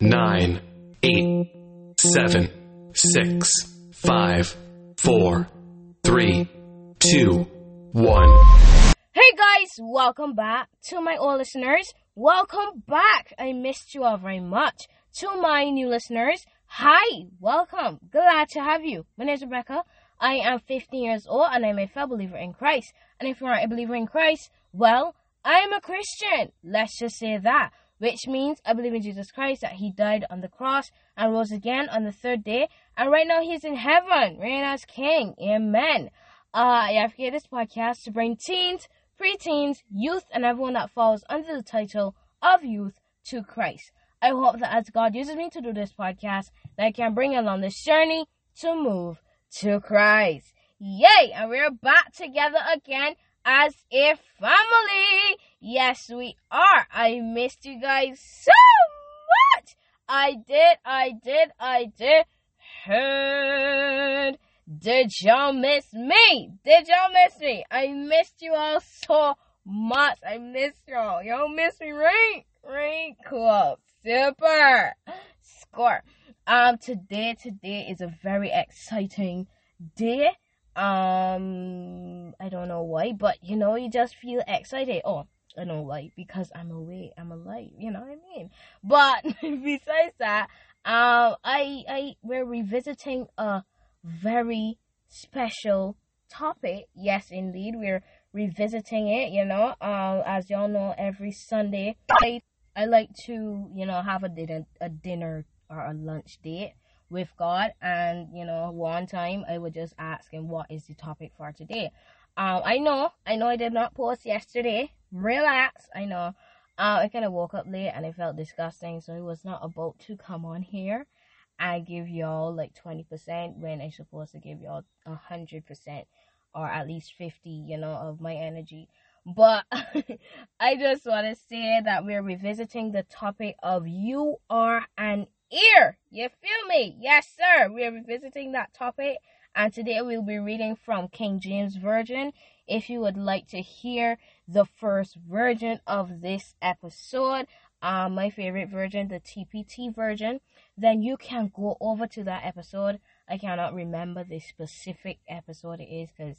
nine, eight, seven, six, five, four, three, two, one. Hey guys, welcome back to my old listeners. Welcome back. I missed you all very much. To my new listeners, hi, welcome. Glad to have you. My name is Rebecca. I am 15 years old and I'm a fellow believer in Christ. And if you aren't a believer in Christ, well, I am a Christian. Let's just say that. Which means I believe in Jesus Christ, that He died on the cross and rose again on the third day. And right now He's in heaven, reigning as King. Amen. Uh, I have created this podcast to bring teens, preteens, youth, and everyone that falls under the title of youth to Christ. I hope that as God uses me to do this podcast, that I can bring along this journey to move to Christ. Yay! And we're back together again as a family. Yes, we are. I missed you guys so much. I did, I did, I did. Heard. Did y'all miss me? Did y'all miss me? I missed you all so much. I missed y'all. Y'all miss me, right? Right? Cool. Super. Score. Um, today, today is a very exciting day. Um, I don't know why, but you know, you just feel excited. Oh, I know why, because I'm awake, I'm alive, you know what I mean? But besides that, um, I, I, we're revisiting a very special topic. Yes, indeed, we're revisiting it, you know, um, as y'all know, every Sunday, I, I like to, you know, have a dinner, a dinner or a lunch date with God. And, you know, one time I would just ask him, what is the topic for today? Um, I know, I know I did not post yesterday. Relax, I know. Uh, I kind of woke up late and it felt disgusting, so I was not about to come on here. I give y'all like 20% when I'm supposed to give y'all 100% or at least 50, you know, of my energy. But I just want to say that we're revisiting the topic of you are an ear. You feel me? Yes, sir. We're revisiting that topic, and today we'll be reading from King James Version. If you would like to hear the first version of this episode, uh, my favorite version, the TPT version, then you can go over to that episode. I cannot remember the specific episode it is because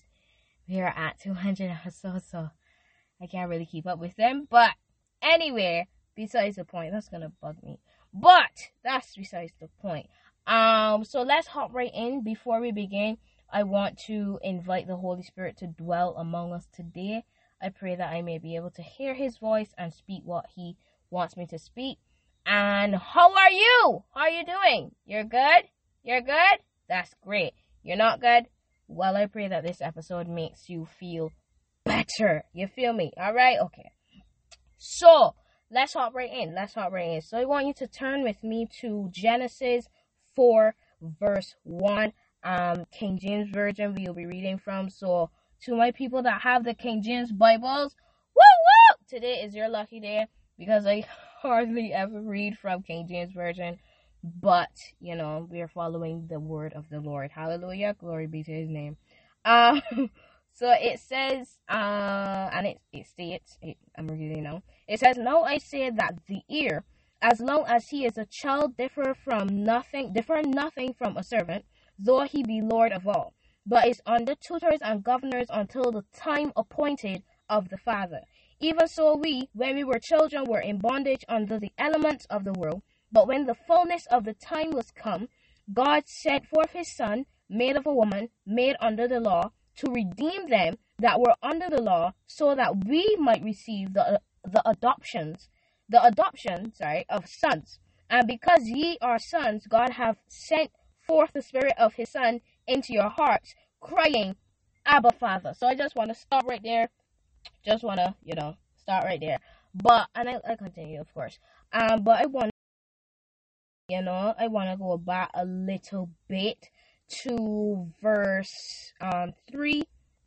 we are at 200 episodes, so I can't really keep up with them. But anyway, besides the point, that's gonna bug me. But that's besides the point. Um, so let's hop right in. Before we begin, I want to invite the Holy Spirit to dwell among us today. I pray that I may be able to hear His voice and speak what He wants me to speak. And how are you? How are you doing? You're good? You're good? That's great. You're not good? Well, I pray that this episode makes you feel better. You feel me? All right? Okay. So, let's hop right in. Let's hop right in. So I want you to turn with me to Genesis 4, verse 1. Um, King James Version we'll be reading from. So to my people that have the King James Bibles, woo woo! Today is your lucky day because I hardly ever read from King James Version. But, you know, we are following the word of the Lord. Hallelujah. Glory be to his name. Um, so it says, uh, and it, it states, it, I'm reading now. It says, Now I say that the ear, as long as he is a child, differ from nothing, differ nothing from a servant, though he be lord of all, but is under tutors and governors until the time appointed of the Father. Even so, we, when we were children, were in bondage under the elements of the world. But when the fullness of the time was come, God sent forth his Son, made of a woman, made under the law, to redeem them that were under the law, so that we might receive the the adoptions, the adoption, sorry, of sons. And because ye are sons, God hath sent forth the Spirit of His Son into your hearts, crying, Abba, Father. So I just want to stop right there. Just want to, you know, start right there. But and I, I continue, of course. Um, but I want, you know, I want to go back a little bit to verse um three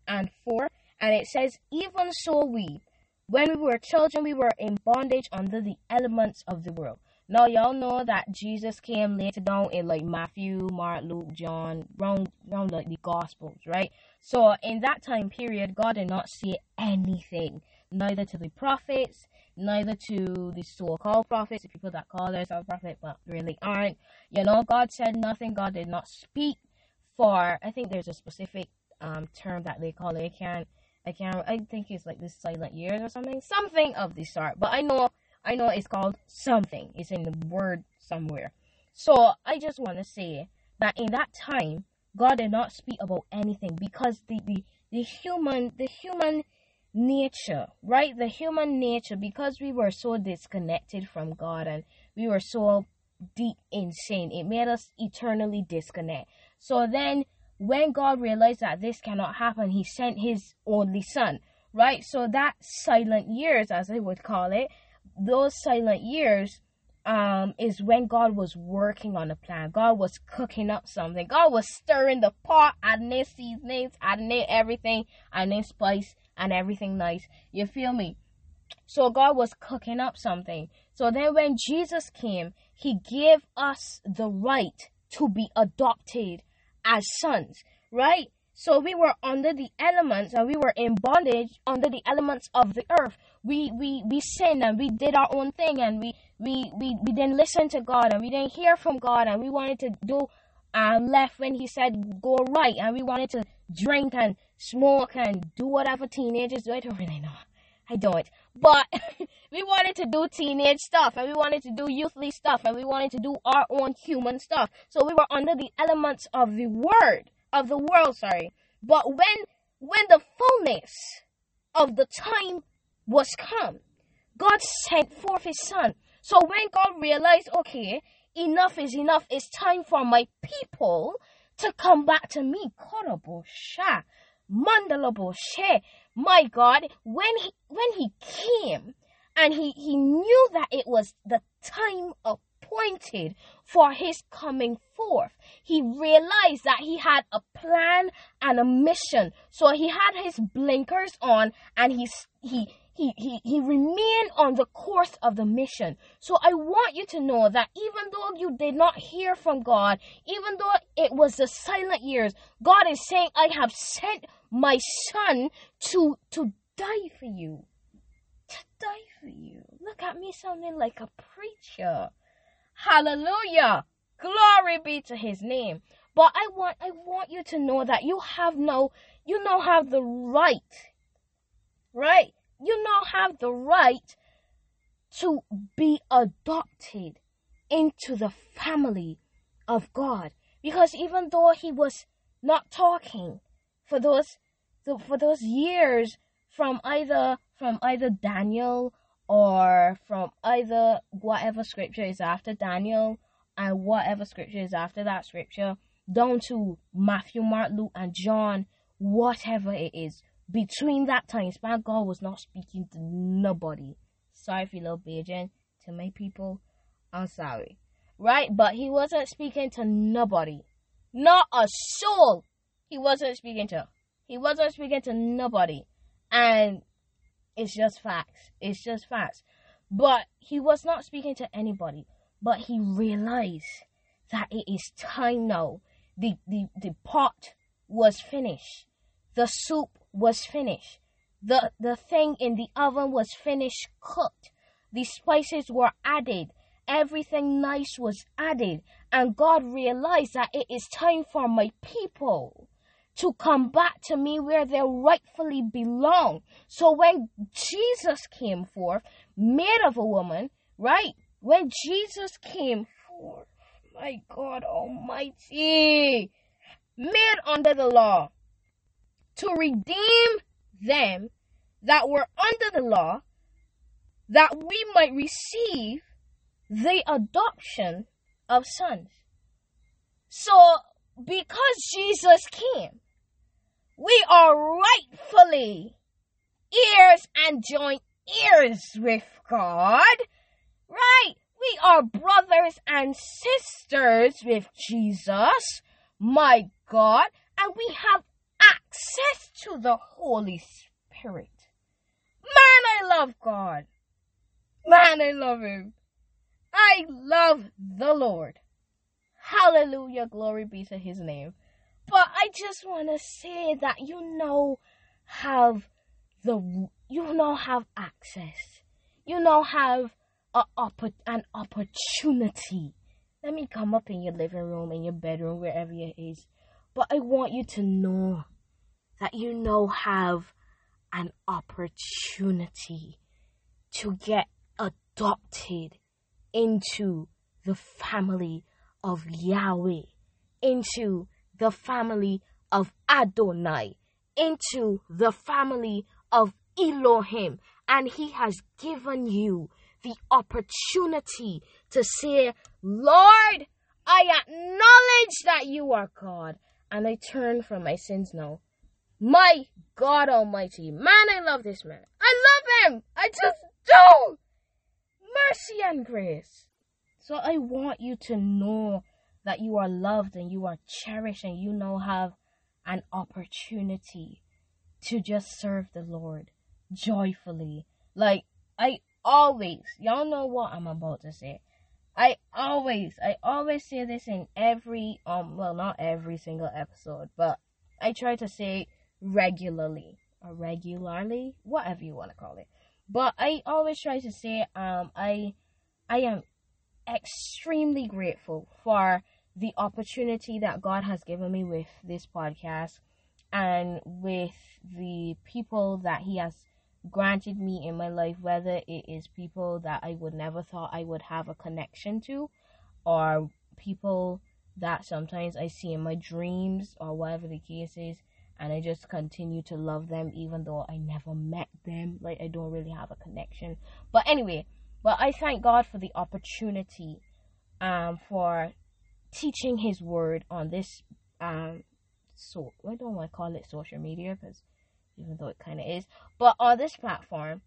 and four, and it says, "Even so, we." When we were children, we were in bondage under the elements of the world. Now, y'all know that Jesus came later down in like Matthew, Mark, Luke, John, round, round like the Gospels, right? So, in that time period, God did not say anything, neither to the prophets, neither to the so-called prophets, the people that call themselves prophet but really aren't. You know, God said nothing. God did not speak for. I think there's a specific um term that they call it. I can't. I can't. I think it's like the silent years or something. Something of the sort. But I know. I know it's called something. It's in the word somewhere. So I just want to say that in that time, God did not speak about anything because the, the, the human the human nature, right? The human nature, because we were so disconnected from God and we were so deep in sin, it made us eternally disconnect. So then when God realized that this cannot happen, he sent his only son, right? So that silent years, as they would call it, those silent years um, is when God was working on a plan. God was cooking up something. God was stirring the pot, adding in seasonings, adding in everything, adding in spice and everything nice. You feel me? So God was cooking up something. So then when Jesus came, he gave us the right to be adopted as sons, right? So we were under the elements and we were in bondage under the elements of the earth. We we we sinned and we did our own thing and we we we, we didn't listen to God and we didn't hear from God and we wanted to do um left when he said go right and we wanted to drink and smoke and do whatever teenagers do. I don't really know. I don't. But we wanted to do teenage stuff and we wanted to do youthly stuff and we wanted to do our own human stuff. So we were under the elements of the word of the world, sorry. But when when the fullness of the time was come, God sent forth his son. So when God realized, okay, enough is enough, it's time for my people to come back to me. Korabosha. Mandalaboshe. My God, when he when he came and he, he knew that it was the time appointed for his coming forth. He realized that he had a plan and a mission. So he had his blinkers on and he, he, he, he, he remained on the course of the mission. So I want you to know that even though you did not hear from God, even though it was the silent years, God is saying, I have sent my son to, to die for you. To die for you. Look at me sounding like a preacher. Hallelujah. Glory be to his name. But I want I want you to know that you have no you now have the right. Right? You now have the right to be adopted into the family of God. Because even though he was not talking for those for those years from either from either Daniel or from either whatever scripture is after Daniel and whatever scripture is after that scripture, down to Matthew, Mark, Luke, and John, whatever it is. Between that time span, God was not speaking to nobody. Sorry you love Beijing. To my people, I'm sorry. Right? But he wasn't speaking to nobody. Not a soul. He wasn't speaking to. He wasn't speaking to nobody. And it's just facts. It's just facts. But he was not speaking to anybody. But he realized that it is time now. The, the, the pot was finished. The soup was finished. The, the thing in the oven was finished cooked. The spices were added. Everything nice was added. And God realized that it is time for my people to come back to me where they rightfully belong. So when Jesus came forth, made of a woman, right? When Jesus came forth, my God Almighty, made under the law to redeem them that were under the law, that we might receive the adoption of sons. So, because Jesus came, we are rightfully ears and joint ears with God, right? We are brothers and sisters with Jesus, my God, and we have access to the Holy Spirit. Man, I love God. Man, I love Him. I love the Lord. Hallelujah. Glory be to His name. But I just want to say that you know have the you now have access. you now have a, an opportunity. Let me come up in your living room, in your bedroom, wherever it is. But I want you to know that you now have an opportunity to get adopted into the family of Yahweh, into the family of Adonai, into the family of Elohim. And He has given you the opportunity to say, Lord, I acknowledge that you are God, and I turn from my sins now. My God Almighty, man, I love this man. I love him. I just do. Mercy and grace. So I want you to know that you are loved and you are cherished and you now have an opportunity to just serve the Lord joyfully. Like, I always, y'all know what I'm about to say. I always, I always say this in every, um, well, not every single episode, but I try to say regularly or regularly, whatever you want to call it. But I always try to say, um, I, I am extremely grateful for the opportunity that God has given me with this podcast and with the people that He has granted me in my life, whether it is people that I would never thought I would have a connection to, or people that sometimes I see in my dreams, or whatever the case is, and I just continue to love them even though I never met them. Like, I don't really have a connection. But anyway, but I thank God for the opportunity um, for teaching His Word on this um, so I don't want to call it social media because even though it kind of is, but on this platform.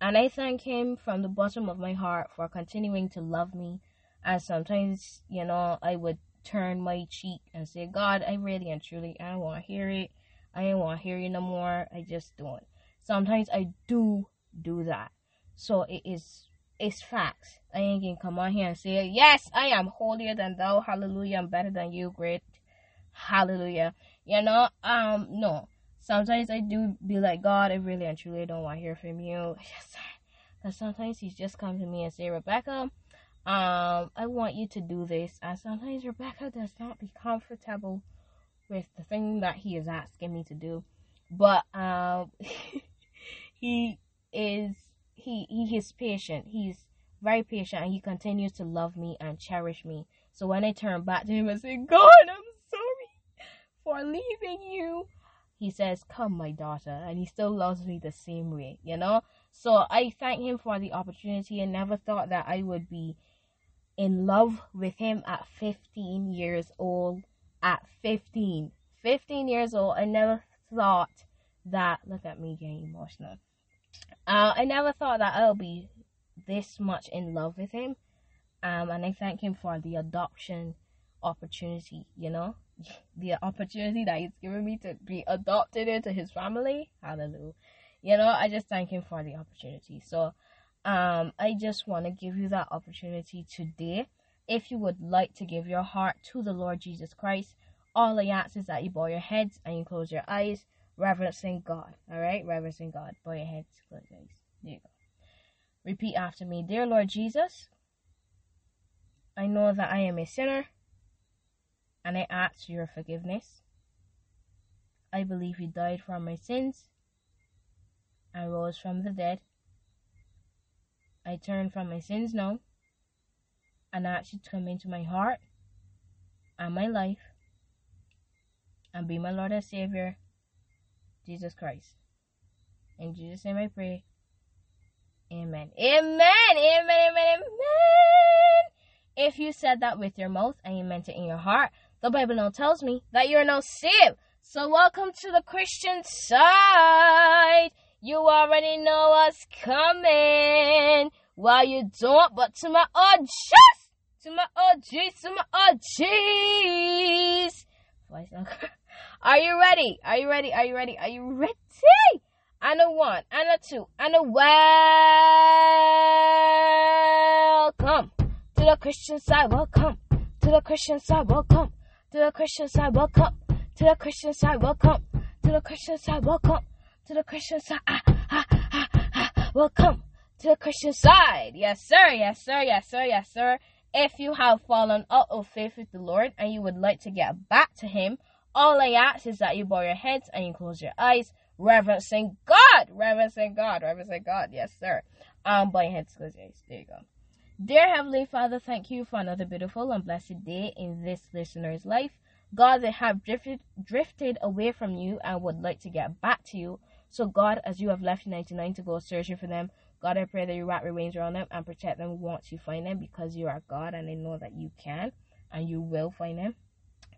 And I thank him from the bottom of my heart for continuing to love me. And sometimes, you know, I would turn my cheek and say, God, I really and truly, I don't want to hear it. I don't want to hear you no more. I just don't. Sometimes I do do that. So it is, it's facts. I ain't gonna come on here and say, yes, I am holier than thou. Hallelujah. I'm better than you. Great. Hallelujah. You know, um, no sometimes I do be like, God, I really and truly don't want to hear from you. Yes. Because sometimes He's just come to me and say, Rebecca, um, I want you to do this. And sometimes Rebecca does not be comfortable with the thing that He is asking me to do. But um, He is he he is patient. He's very patient and he continues to love me and cherish me. So when I turn back to him and say, God, I'm sorry for leaving you he says, Come, my daughter, and he still loves me the same way, you know? So I thank him for the opportunity and never thought that I would be in love with him at 15 years old. At 15. 15 years old, I never thought that. Look at me getting emotional. Uh, I never thought that I'll be this much in love with him. Um, and I thank him for the adoption opportunity, you know? the opportunity that he's given me to be adopted into his family. Hallelujah. You know, I just thank him for the opportunity. So, um, I just want to give you that opportunity today. If you would like to give your heart to the Lord Jesus Christ, all I ask is that you bow your heads and you close your eyes, reverencing God. All right, reverencing God. Bow your heads, close your eyes. There you go. Repeat after me, dear Lord Jesus. I know that I am a sinner and I ask your forgiveness. I believe you died for my sins and rose from the dead. I turn from my sins now and I ask you to come into my heart and my life and be my Lord and Savior, Jesus Christ. In Jesus' name I pray. Amen. Amen. Amen. Amen. Amen. If you said that with your mouth and you meant it in your heart, the Bible now tells me that you are now saved. So welcome to the Christian side. You already know what's coming. Well, you don't, but to my OGs, to my OGs, to my OGs. Are you ready? Are you ready? Are you ready? Are you ready? And a one, and a two, and a welcome to the Christian side. Welcome to the Christian side. Welcome to the Christian side, welcome. To the Christian side, welcome. To the Christian side, welcome. To the Christian side, ah, ah, ah, ah. Welcome to the Christian side. Yes, sir. Yes, sir. Yes, sir. Yes, sir. If you have fallen out of faith with the Lord and you would like to get back to Him, all I ask is that you bow your heads and you close your eyes, reverencing God, reverencing God, reverencing God. Yes, sir. Um, bow your heads, close your eyes. There you go. Dear Heavenly Father, thank you for another beautiful and blessed day in this listener's life. God, they have drifted drifted away from you and would like to get back to you. So God, as you have left 99 to go searching for them, God, I pray that you wrap your wings around them and protect them once you find them because you are God and I know that you can and you will find them.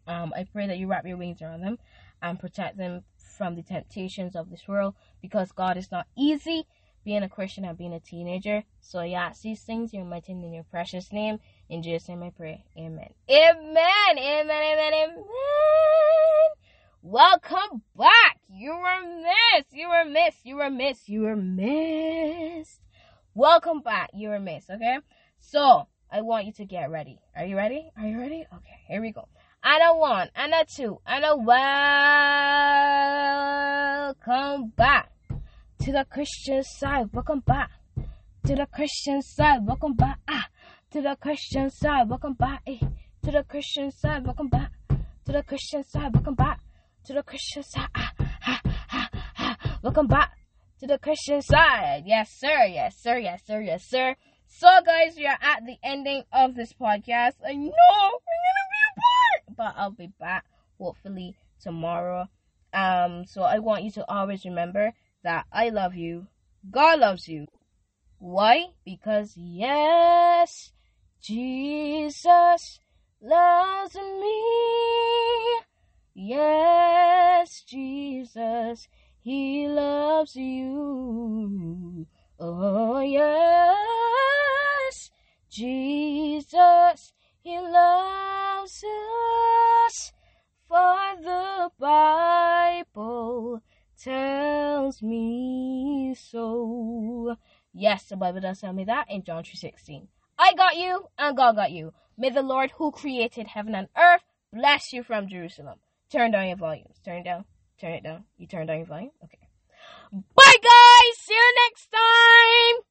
Um, I pray that you wrap your wings around them and protect them from the temptations of this world because God is not easy being a Christian and being a teenager. So I ask these things in your mighty in your precious name. In Jesus' name I pray. Amen. Amen. Amen. Amen. Amen. Welcome back. You were missed. You were missed. You were missed. You were missed. Welcome back. You were missed. Okay. So I want you to get ready. Are you ready? Are you ready? Okay. Here we go. A one, and a two, and a welcome back to the Christian side. Welcome back to the Christian side. Welcome back. Ah, to the Christian side. Welcome back. Eh. To the Christian side. Welcome back to the Christian side. Welcome back to the Christian side. Ah, ah, ah, ah. Welcome back to the Christian side. Yes, sir. Yes, sir. Yes, sir. Yes, sir. So, guys, we are at the ending of this podcast. I know I'm gonna be apart, but I'll be back hopefully tomorrow. Um, so I want you to always remember that I love you. God loves you. Why? Because yes, Jesus loves me. Yes, Jesus, He loves you. Oh, yes, Jesus, He loves us. For the Bible tells me so. Yes, the Bible does tell me that in John 3.16. I got you and God got you. May the Lord who created heaven and earth bless you from Jerusalem. Turn down your volumes. Turn it down. Turn it down. You turn down your volume? Okay. Bye guys! See you next time!